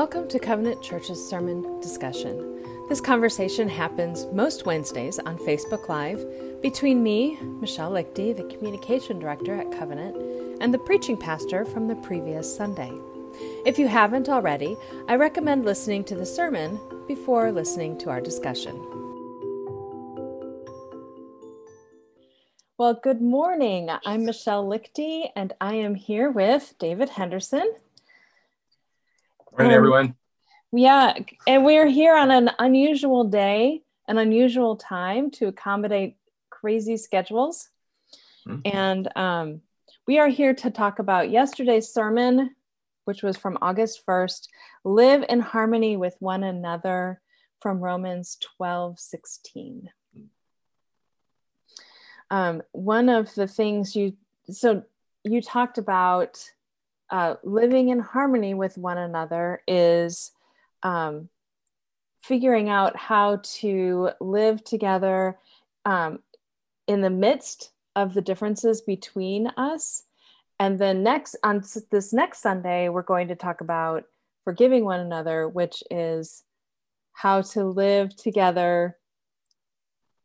Welcome to Covenant Church's sermon discussion. This conversation happens most Wednesdays on Facebook Live between me, Michelle Lichty, the communication director at Covenant, and the preaching pastor from the previous Sunday. If you haven't already, I recommend listening to the sermon before listening to our discussion. Well, good morning. I'm Michelle Lichty, and I am here with David Henderson. Morning, um, everyone. Yeah, and we're here on an unusual day, an unusual time to accommodate crazy schedules. Mm-hmm. And um, we are here to talk about yesterday's sermon, which was from August 1st Live in harmony with one another from Romans 12 16 um, one of the things you so you talked about uh, living in harmony with one another is um, figuring out how to live together um, in the midst of the differences between us. And then next on this next sunday we're going to talk about forgiving one another which is how to live together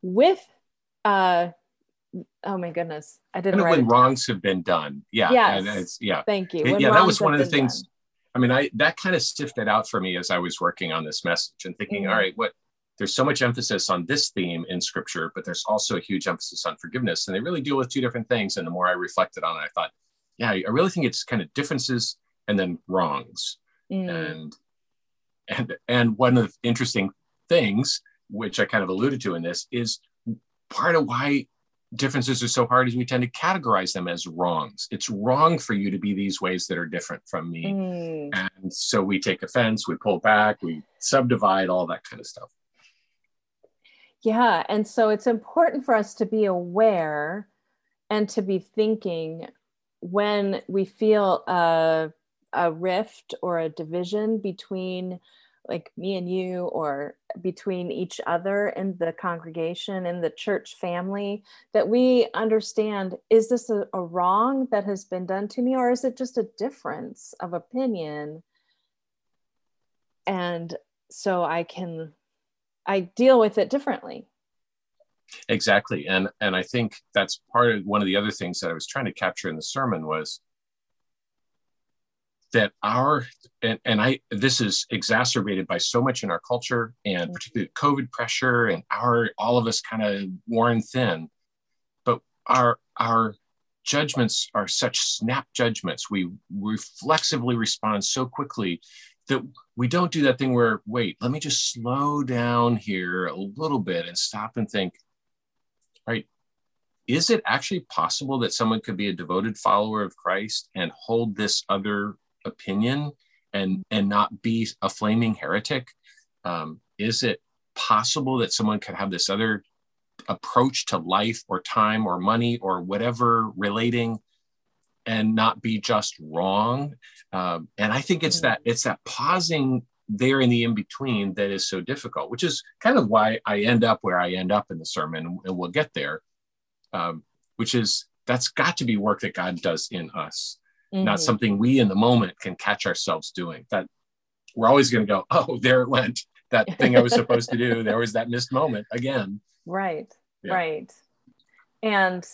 with uh, oh my goodness i didn't kind of when wrongs have been done yeah yes. and it's yeah thank you yeah that was one of the things done. i mean i that kind of sifted out for me as i was working on this message and thinking mm-hmm. all right what there's so much emphasis on this theme in scripture but there's also a huge emphasis on forgiveness and they really deal with two different things and the more i reflected on it i thought yeah i really think it's kind of differences and then wrongs mm. and and and one of the interesting things which i kind of alluded to in this is part of why differences are so hard is we tend to categorize them as wrongs. It's wrong for you to be these ways that are different from me. Mm. And so we take offense, we pull back, we subdivide, all that kind of stuff. Yeah. And so it's important for us to be aware and to be thinking when we feel a, a rift or a division between like me and you or between each other in the congregation in the church family that we understand is this a, a, wrong that has been done to me or is it just a difference of opinion? And so i can i deal with it differently. Exactly. And and i think that's part of one of the other things that i was trying to capture in the sermon was that our and, and I this is exacerbated by so much in our culture and mm-hmm. particularly COVID pressure and our all of us kind of worn thin. But our our judgments are such snap judgments. We reflexively respond so quickly that we don't do that thing where wait, let me just slow down here a little bit and stop and think, right? Is it actually possible that someone could be a devoted follower of Christ and hold this other opinion and and not be a flaming heretic? Um, is it possible that someone could have this other approach to life or time or money or whatever relating and not be just wrong? Um, and I think it's that it's that pausing there in the in between that is so difficult, which is kind of why I end up where I end up in the sermon, and we'll get there. Um, which is that's got to be work that God does in us mm-hmm. not something we in the moment can catch ourselves doing. That we're always going to go, oh, there it went. That thing I was supposed to do. There was that missed moment again. Right. Yeah. Right. And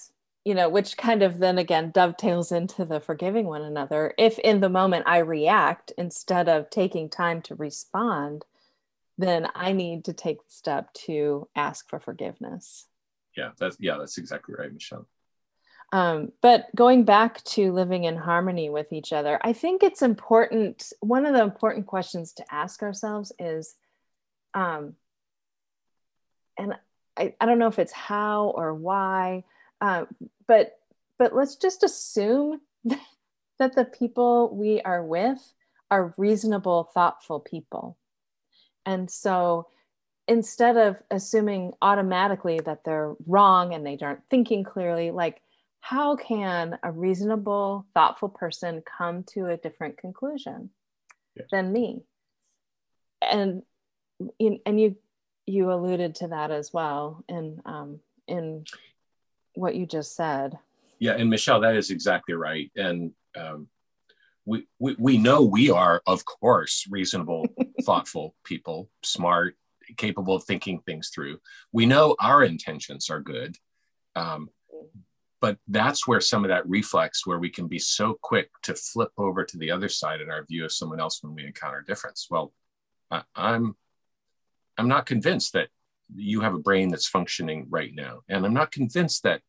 you know, which kind of then again dovetails into the forgiving one another. If in the moment I react instead of taking time to respond, then I need to take the step to ask for forgiveness. Yeah, that's yeah, that's exactly right, Michelle. Um, but going back to living in harmony with each other, I think it's important. One of the important questions to ask ourselves is, um, and I, I don't know if it's how or why, uh, but but let's just assume that the people we are with are reasonable, thoughtful people, and so instead of assuming automatically that they're wrong and they aren't thinking clearly, like how can a reasonable, thoughtful person come to a different conclusion yes. than me? And and you you alluded to that as well in um, in what you just said. Yeah, and Michelle, that is exactly right. And um, we, we, we know we are, of course, reasonable, thoughtful people, smart, capable of thinking things through. We know our intentions are good. Um, but that's where some of that reflex, where we can be so quick to flip over to the other side in our view of someone else when we encounter difference. Well, I, I'm I'm not convinced that you have a brain that's functioning right now, and I'm not convinced that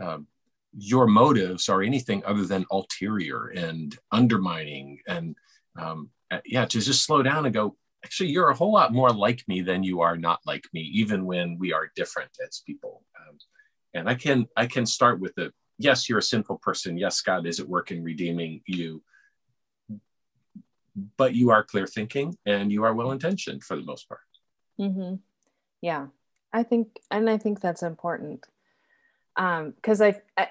um, your motives are anything other than ulterior and undermining and um, uh, yeah to just slow down and go actually you're a whole lot more like me than you are not like me even when we are different as people um, and i can i can start with the yes you're a sinful person. Yes god is at work in redeeming you. But you are clear thinking and you are well intentioned for the most part. Mm-hmm. yeah. I think and i think that's important. Because um, I, I,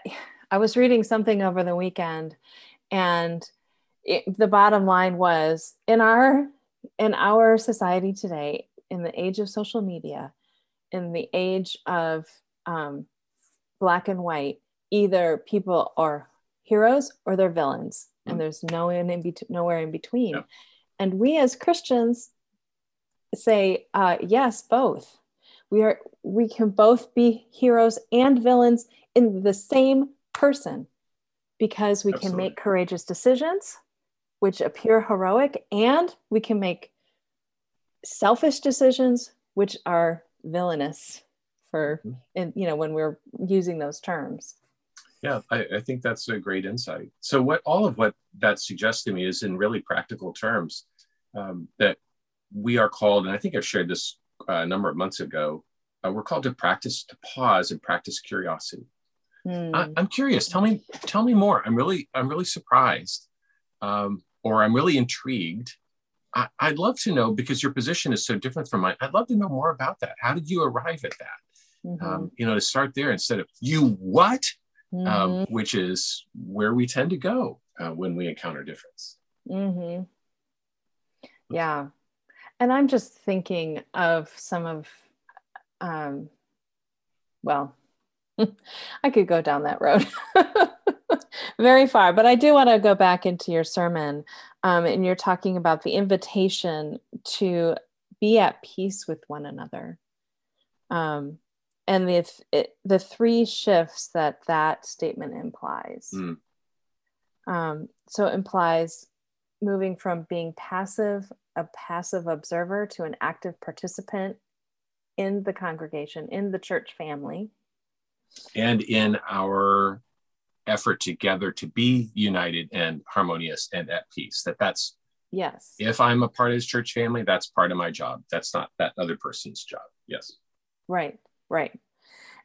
I was reading something over the weekend, and it, the bottom line was in our in our society today, in the age of social media, in the age of um, black and white, either people are heroes or they're villains, mm-hmm. and there's no in, in nowhere in between. And we as Christians say uh, yes, both we are we can both be heroes and villains in the same person because we Absolutely. can make courageous decisions which appear heroic and we can make selfish decisions which are villainous for in, you know when we're using those terms yeah I, I, think that's a great insight so what all of what that suggests to me is in really practical terms um, that we are called and i think i've shared this uh, a number of months ago, uh, we're called to practice to pause and practice curiosity. Mm. I, am curious. Tell me, tell me more. I'm really, I'm really surprised, um, or I'm really intrigued. I, would love to know because your position is so different from mine. I'd love to know more about that. How did you arrive at that? Mm-hmm. Um, you know, to start there instead of you what, um, mm-hmm. um, which is where we tend to go uh, when we encounter difference. Mm-hmm. Yeah, and I'm just thinking of some of, um, well, I could go down that road very far, but I do want to go back into your sermon. Um, and you're talking about the invitation to be at peace with one another. Um, and the, it, the three shifts that that statement implies. Mm. Um, so it implies moving from being passive a passive observer to an active participant in the congregation, in the church family. And in our effort together to be united and harmonious and at peace. That that's yes. If I'm a part of this church family, that's part of my job. That's not that other person's job. Yes. Right, right.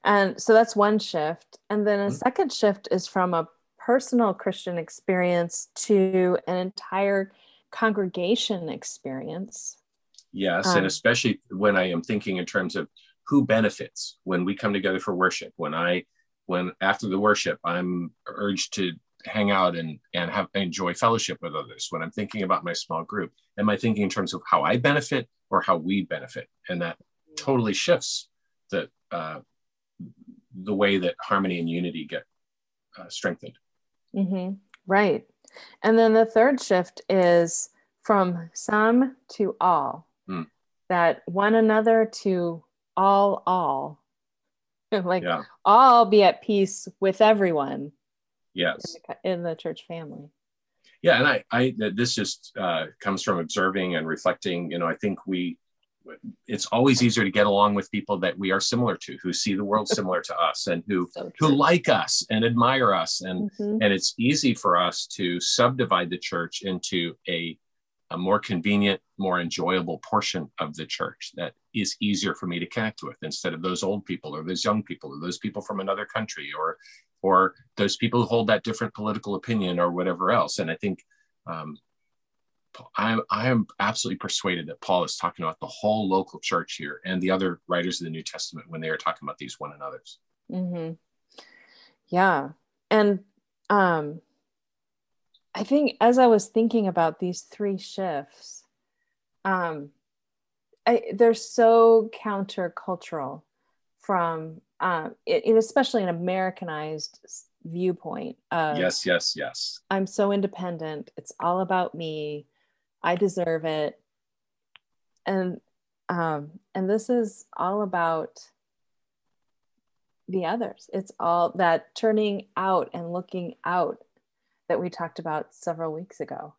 And so that's one shift. And then a mm-hmm. second shift is from a personal Christian experience to an entire congregation experience. Yes, um, and especially when I am thinking in terms of who benefits when we come together for worship. When I, when after the worship, I'm urged to hang out and and have enjoy fellowship with others. When I'm thinking about my small group, am I thinking in terms of how I benefit or how we benefit? And that totally shifts the uh, the way that harmony and unity get uh, strengthened. Mm-hmm. Right. And then the third shift is from some to all, mm. that one another to all, all. like yeah. all be at peace with everyone. Yes. In the, in the church family. Yeah. And I, I, this just uh, comes from observing and reflecting. You know, I think we, it's always easier to get along with people that we are similar to who see the world similar to us and who so who like us and admire us. And mm-hmm. and it's easy for us to subdivide the church into a a more convenient more enjoyable portion of the church that is easier for me to connect with instead of those old people or those young people or those people from another country or or those people who hold that different political opinion or whatever else. And i think um, I, I am absolutely persuaded that Paul is talking about the whole local church here and the other writers of the New Testament when they are talking about these one another's. Mm-hmm. Yeah. And um, I think as I was thinking about these three shifts, um, I, they're so countercultural from um, it, it, especially an Americanized viewpoint. Of, yes, yes, yes. I'm so independent. It's all about me. I deserve it. And um, and this is all about the others. It's all that turning out and looking out that we talked about several weeks ago.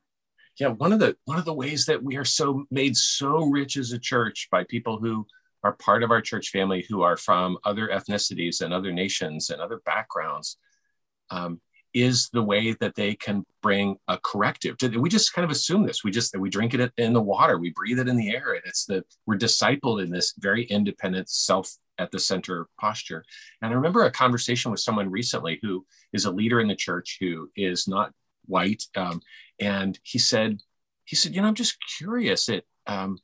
Yeah, one of the one of the ways that we are so made so rich as a church by people who are part of our church family who are from other ethnicities and other nations and other backgrounds um, is the way that they can bring a corrective. We just kind of assume this. We just we drink it in the water, we breathe it in the air, and it's the we're discipled in this very independent, self at the center posture. And I remember a conversation with someone recently who is a leader in the church who is not white, um, and he said, he said, you know, I'm just curious. It, um,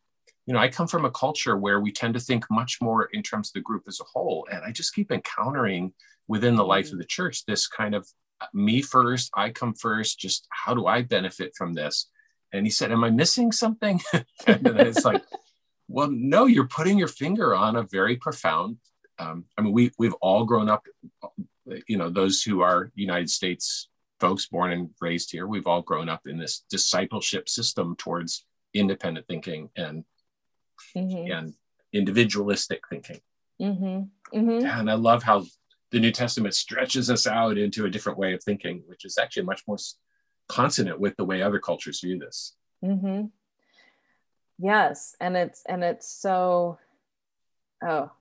you know, I come from a culture where we tend to think much more in terms of the group as a whole, and I just keep encountering within the life of the church this kind of me first, I come first. Just how do I benefit from this? And he said, Am I missing something? and it's like, Well, no, you're putting your finger on a very profound. Um, I mean, we we've all grown up, you know, those who are United States folks born and raised here, we've all grown up in this discipleship system towards independent thinking and mm-hmm. and individualistic thinking. Mm-hmm. Mm-hmm. And I love how the New Testament stretches us out into a different way of thinking, which is actually much more consonant with the way other cultures view this. Mm-hmm. Yes, and it's and it's so, oh,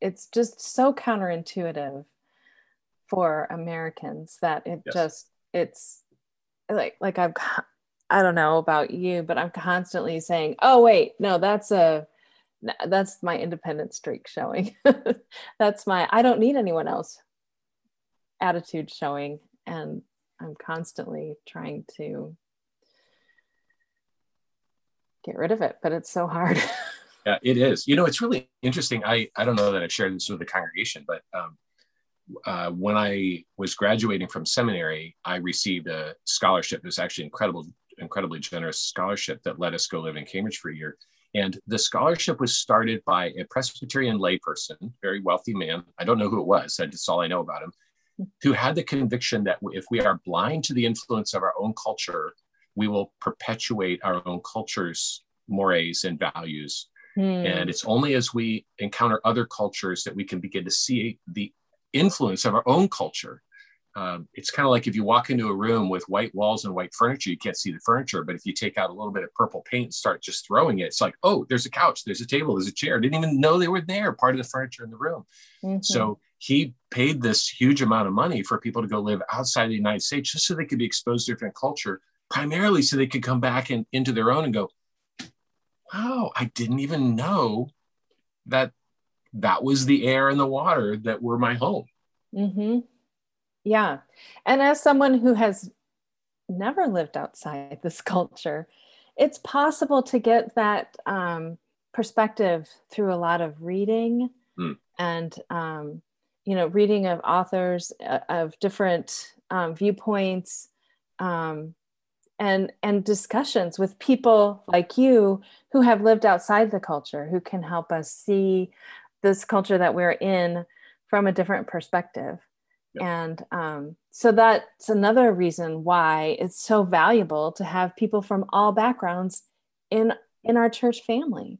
it's just so counterintuitive for Americans that it yes. just it's like like I've I don't know about you, but I'm constantly saying, oh wait, no, that's a that's my independent streak showing. that's my I don't need anyone else attitude showing and I'm constantly trying to get rid of it, but it's so hard. yeah, it is. You know, it's really interesting. I I don't know that I've shared this with the congregation, but um, uh, when I was graduating from seminary, I received a scholarship. It was actually incredible, incredibly generous scholarship that let us go live in Cambridge for a year. And the scholarship was started by a Presbyterian layperson, very wealthy man. I don't know who it was. That's all I know about him, who had the conviction that if we are blind to the influence of our own culture, we will perpetuate our own culture's mores and values. Hmm. And it's only as we encounter other cultures that we can begin to see the influence of our own culture um, it's kind of like if you walk into a room with white walls and white furniture, you can't see the furniture. But if you take out a little bit of purple paint and start just throwing it, it's like, oh, there's a couch, there's a table, there's a chair. I Didn't even know they were there, part of the furniture in the room. Mm-hmm. So he paid this huge amount of money for people to go live outside the United States just so they could be exposed to different culture, primarily so they could come back and into their own and go, wow, I didn't even know that that was the air and the water that were my home. Mm-hmm. Yeah. And as someone who has never lived outside this culture, it's possible to get that um, perspective through a lot of reading mm. and, um, you know, reading of authors uh, of different um, viewpoints um, and and discussions with people like you who have lived outside the culture who can help us see this culture that we're in from a different perspective and um, so that's another reason why it's so valuable to have people from all backgrounds in in our church family.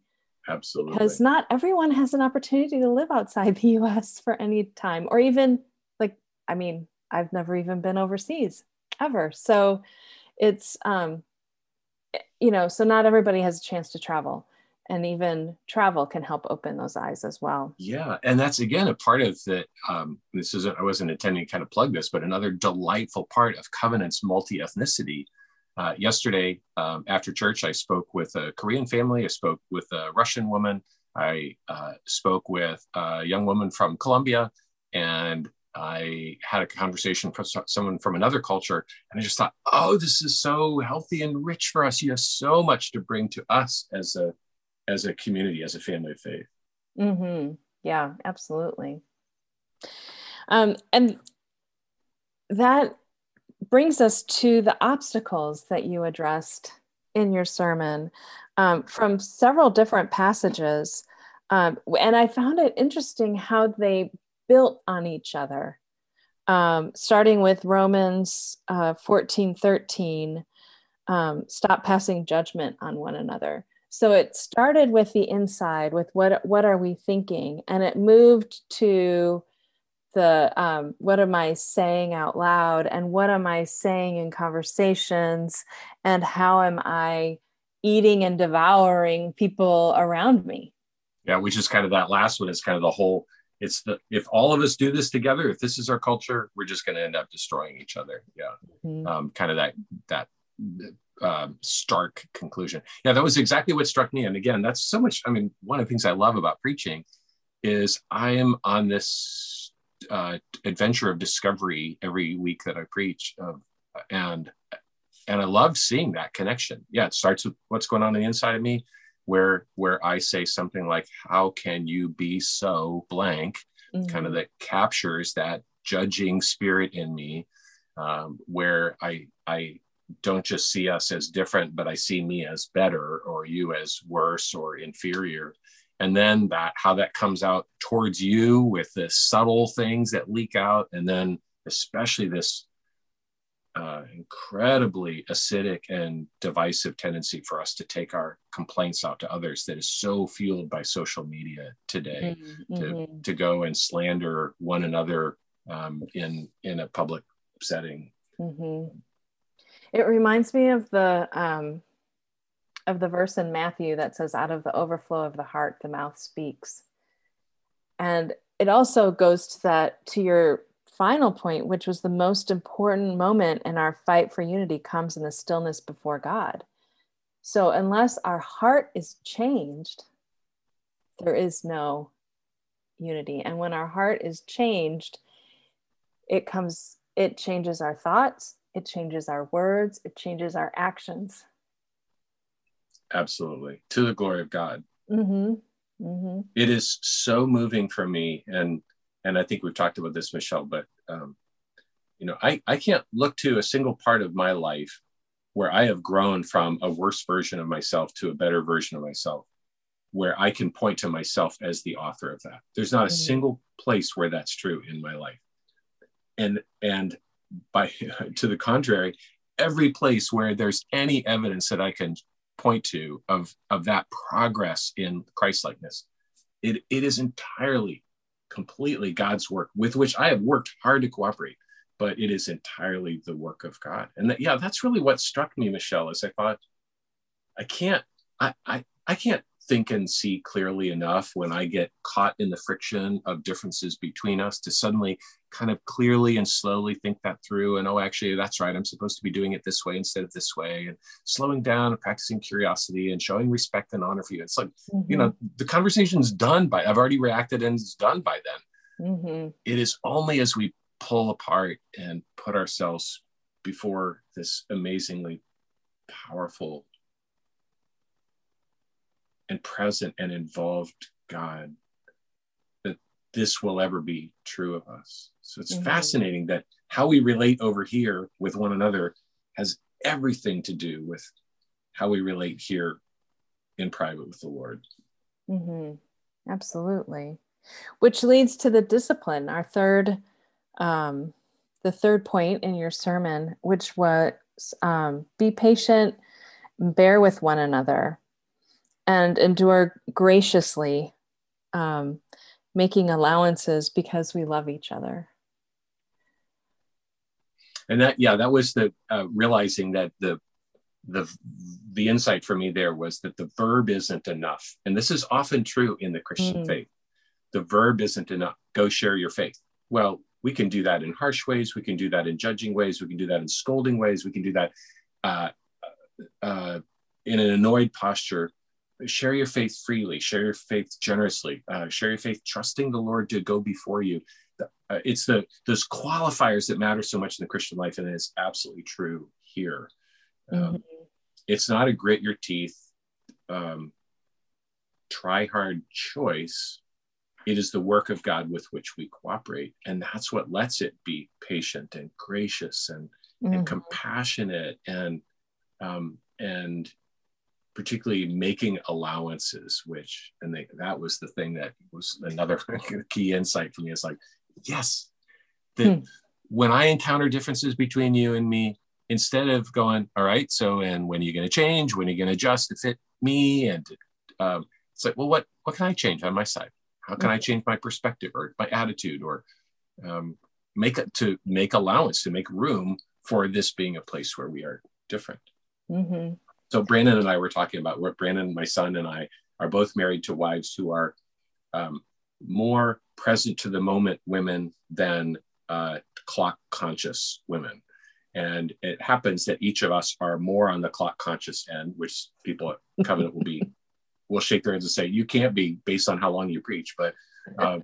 Absolutely. Because not everyone has an opportunity to live outside the us for any time or even like i mean i've never even been overseas ever. So it's um you know so not everybody has a chance to travel and even travel can help open those eyes as well yeah and that's again a part of the um, this isn't i wasn't intending to kind of plug this but another delightful part of covenant's multi-ethnicity uh, yesterday um, after church i spoke with a korean family i spoke with a russian woman i uh, spoke with a young woman from colombia and I had a conversation with someone from another culture, and I just thought, oh, this is so healthy and rich for us. You have so much to bring to us as a as a community, as a family of faith. Mm-hmm. Yeah, absolutely. Um, and that brings us to the obstacles that you addressed in your sermon um, from several different passages. Um, and I found it interesting how they built on each other. Um, starting with Romans uh, 14 13, um, stop passing judgment on one another. So it started with the inside, with what what are we thinking, and it moved to the um, what am I saying out loud, and what am I saying in conversations, and how am I eating and devouring people around me. Yeah, which is kind of that last one. Is kind of the whole. It's the if all of us do this together, if this is our culture, we're just going to end up destroying each other. Yeah, mm-hmm. um, kind of that that uh, stark conclusion. Yeah, that was exactly what struck me. And again, that's so much. I mean, one of the things I love about preaching is I am on this uh, adventure of discovery every week that I preach, and and I love seeing that connection. Yeah, it starts with what's going on, on the inside of me, where where I say something like, "How can you be so blank?" Mm-hmm. Kind of that captures that judging spirit in me, um, where I I don't just see us as different, but I see me as better, or you as worse or inferior. And then that how that comes out towards you with the subtle things that leak out, and then especially this uh, incredibly acidic and divisive tendency for us to take our complaints out to others that is so fueled by social media today mm-hmm. to, mm-hmm. to go and slander one another um, in in a public setting mm-hmm. It reminds me of the um, of the verse in matthew that says out of the overflow of the heart the mouth speaks and it also goes to that to your final point, which was the most important moment in our fight for unity, comes in the stillness before God. So, unless our heart is changed, there is no unity. And when our heart is changed, it comes, it changes our thoughts, it changes our words, it changes our actions. Absolutely. To the glory of God. Mm-hmm. Mm-hmm. It is so moving for me. And and I think we've talked about this, Michelle, but um, you know, I, I can't look to a single part of my life where I have grown from a worse version of myself to a better version of myself, where I can point to myself as the author of that. There's not a mm-hmm. single place where that's true in my life. And and by to the contrary, every place where there's any evidence that I can point to of, of that progress in Christlikeness, it, it is entirely completely God's work with which I have worked hard to cooperate, but it is entirely the work of God. And that, yeah, that's really what struck me, Michelle, is I thought, I can't, I, I, I can't think and see clearly enough when I get caught in the friction of differences between us to suddenly kind of clearly and slowly think that through and oh actually that's right i'm supposed to be doing it this way instead of this way and slowing down and practicing curiosity and showing respect and honor for you it's like mm-hmm. you know the conversation's done by i've already reacted and it's done by then mm-hmm. it is only as we pull apart and put ourselves before this amazingly powerful and present and involved God that this will ever be true of us. So it's mm-hmm. fascinating that how we relate over here with one another has everything to do with how we relate here in private with the Lord. Mm-hmm. Absolutely. Which leads to the discipline, our third, um, the third point in your sermon, which was um, be patient, bear with one another and endure graciously, um, making allowances because we love each other. And that, yeah, that was the uh, realizing that the the the insight for me there was that the verb isn't enough, and this is often true in the Christian mm. faith. The verb isn't enough. Go share your faith. Well, we can do that in harsh ways. We can do that in judging ways. We can do that in scolding ways. We can do that uh, uh, in an annoyed posture share your faith freely, share your faith generously, uh, share your faith trusting the Lord to go before you. Uh, it's the those qualifiers that matter so much in the Christian life, and it's absolutely true here. Um, mm-hmm. It's not a grit your teeth, um, try hard choice. It is the work of God with which we cooperate, and that's what lets it be patient and gracious and, mm-hmm. and compassionate and um, and particularly making allowances, which, and they, that was the thing that was another key insight for me. Is like, yes, that hmm. when I encounter differences between you and me, instead of going, all right, so, and when are you going to change? When are you going to adjust to fit me? And um, it's like, well, what, what can I change on my side? How can I change my perspective or my attitude or um, make it to make allowance to make room for this being a place where we are different? Mm-hmm. So Brandon and I were talking about what Brandon, my son, and I are both married to wives who are um, more present to the moment women than uh, clock conscious women. And it happens that each of us are more on the clock conscious end, which people at Covenant will be, will shake their heads and say, you can't be based on how long you preach. But uh,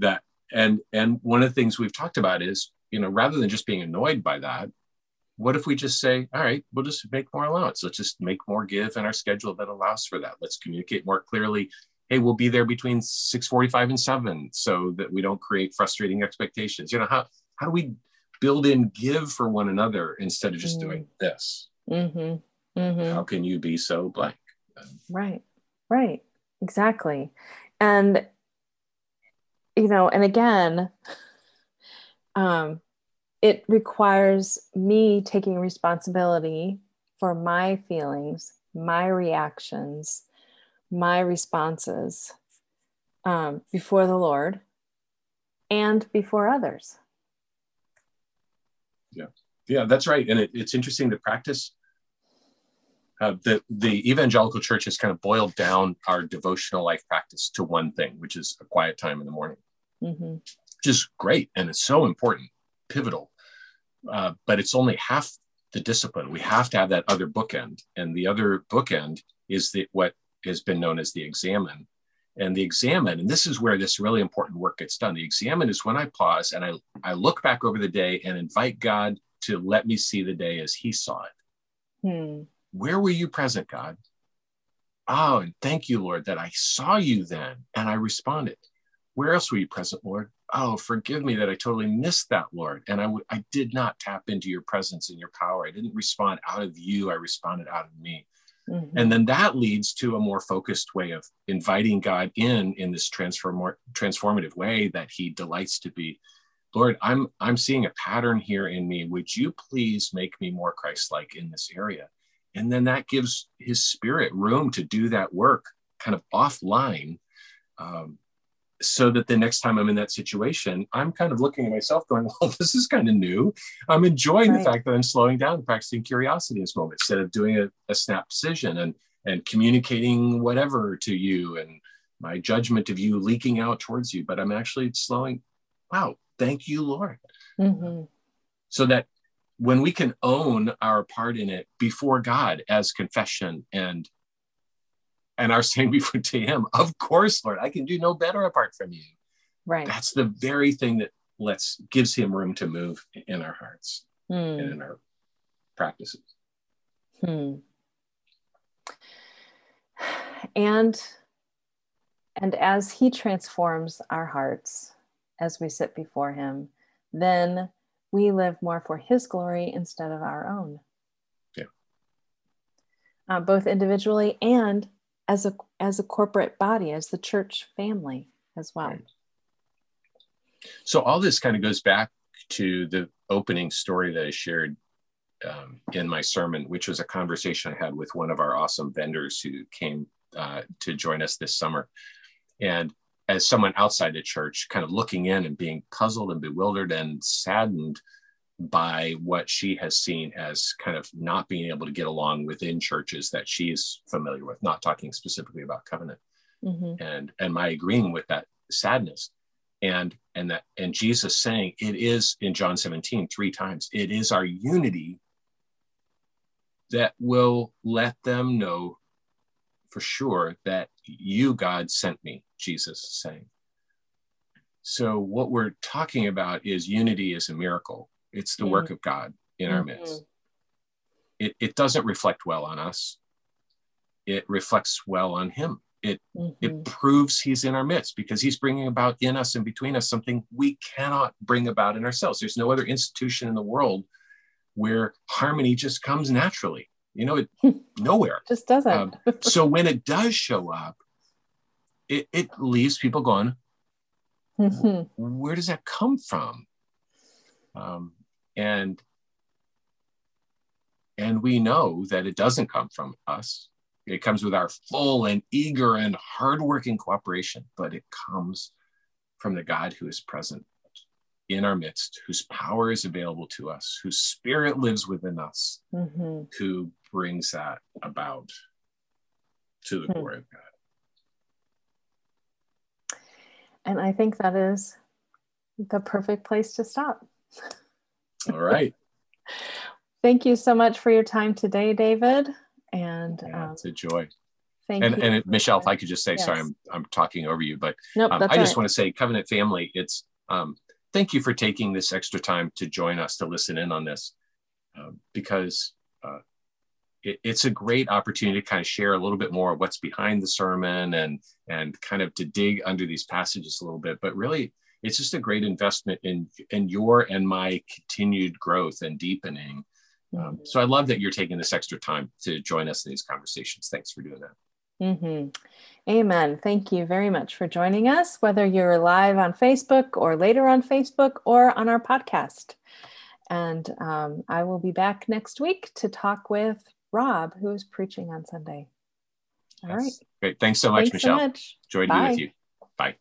that, and, and one of the things we've talked about is, you know, rather than just being annoyed by that, what if we just say, all right, we'll just make more allowance. Let's just make more give in our schedule that allows for that. Let's communicate more clearly. Hey, we'll be there between 645 and 7 so that we don't create frustrating expectations. You know, how, how do we build in give for one another instead of just mm-hmm. doing this? Mm-hmm. Mm-hmm. How can you be so blank? Right, right, exactly. And, you know, and again, um, it requires me taking responsibility for my feelings, my reactions, my responses um, before the Lord and before others. Yeah, yeah, that's right. And it, it's interesting to practice. Uh, the the evangelical church has kind of boiled down our devotional life practice to one thing, which is a quiet time in the morning, mm-hmm. which is great and it's so important, pivotal uh, but it's only half the discipline. We have to have that other bookend, and the other bookend is the what has been known as the examen. And the examen, and this is where this really important work gets done. The examen is when I pause and I, I look back over the day and invite God to let me see the day as He saw it. Hmm. Where were you present, God? Oh, and thank you, Lord, that I saw you then and I responded. Where else were you present, Lord? Oh, forgive me that I totally missed that, Lord. And I, w- I did not tap into your presence and your power. I didn't respond out of you, I responded out of me. Mm-hmm. And then that leads to a more focused way of inviting God in in this transform- transformative way that He delights to be. Lord, I'm I'm seeing a pattern here in me. Would you please make me more Christ-like in this area? And then that gives His Spirit room to do that work, kind of offline, um, so that the next time I'm in that situation, I'm kind of looking at myself going, well, this is kind of new. I'm enjoying right. the fact that I'm slowing down and practicing curiosity in this moment instead of doing a, a, snap decision and, and communicating whatever to you and my judgment of you leaking out towards you. But I'm actually slowing. Wow, thank you, Lord. Mm-hmm. So that when we can own our part in it before God as confession and and are saying before to him, Of course, Lord, I can do no better apart from you. Right. That's the very thing that lets gives him room to move in our hearts hmm. and in our practices. Hmm. And and as he transforms our hearts as we sit before him, then we live more for his glory instead of our own. Yeah. Uh, both individually and as a as a corporate body, as the church family as well. Right. So all this kind of goes back to the opening story that I shared um, in my sermon, which was a conversation I had with one of our awesome vendors who came uh, to join us this summer. And as someone outside the church, kind of looking in and being puzzled and bewildered and saddened by what she has seen as kind of not being able to get along within churches that she's familiar with, not talking specifically about covenant. Mm-hmm. And and my agreeing with that sadness and and that and Jesus saying it is in John 17 three times, it is our unity that will let them know for sure that you, God, sent me, Jesus is saying. So, what we're talking about is unity is a miracle. It's the mm-hmm. work of God in mm-hmm. our midst. It, it doesn't reflect well on us. It reflects well on Him. It, mm-hmm. it proves He's in our midst because He's bringing about in us and between us something we cannot bring about in ourselves. There's no other institution in the world where harmony just comes naturally. You know, it nowhere. Just doesn't. Um, so when it does show up, it, it leaves people going, mm-hmm. where does that come from? Um, and and we know that it doesn't come from us. It comes with our full and eager and hardworking cooperation, but it comes from the God who is present in our midst, whose power is available to us, whose spirit lives within us, mm-hmm. who brings that about to the mm-hmm. glory of God. And I think that is the perfect place to stop. All right. Thank you so much for your time today, David. And yeah, um, it's a joy. Thank and, you. And Michelle, if I could just say, yes. sorry, I'm, I'm talking over you, but nope, um, I just right. want to say, Covenant family, it's um, thank you for taking this extra time to join us to listen in on this, uh, because uh, it, it's a great opportunity to kind of share a little bit more of what's behind the sermon and and kind of to dig under these passages a little bit. But really, it's just a great investment in in your and my continued growth and deepening um, so I love that you're taking this extra time to join us in these conversations. Thanks for doing that. Mm-hmm. Amen. Thank you very much for joining us, whether you're live on Facebook or later on Facebook or on our podcast. And um, I will be back next week to talk with Rob, who is preaching on Sunday. All yes. right. Great. Thanks so much, Thanks Michelle. So much. Joy to be with you. Bye.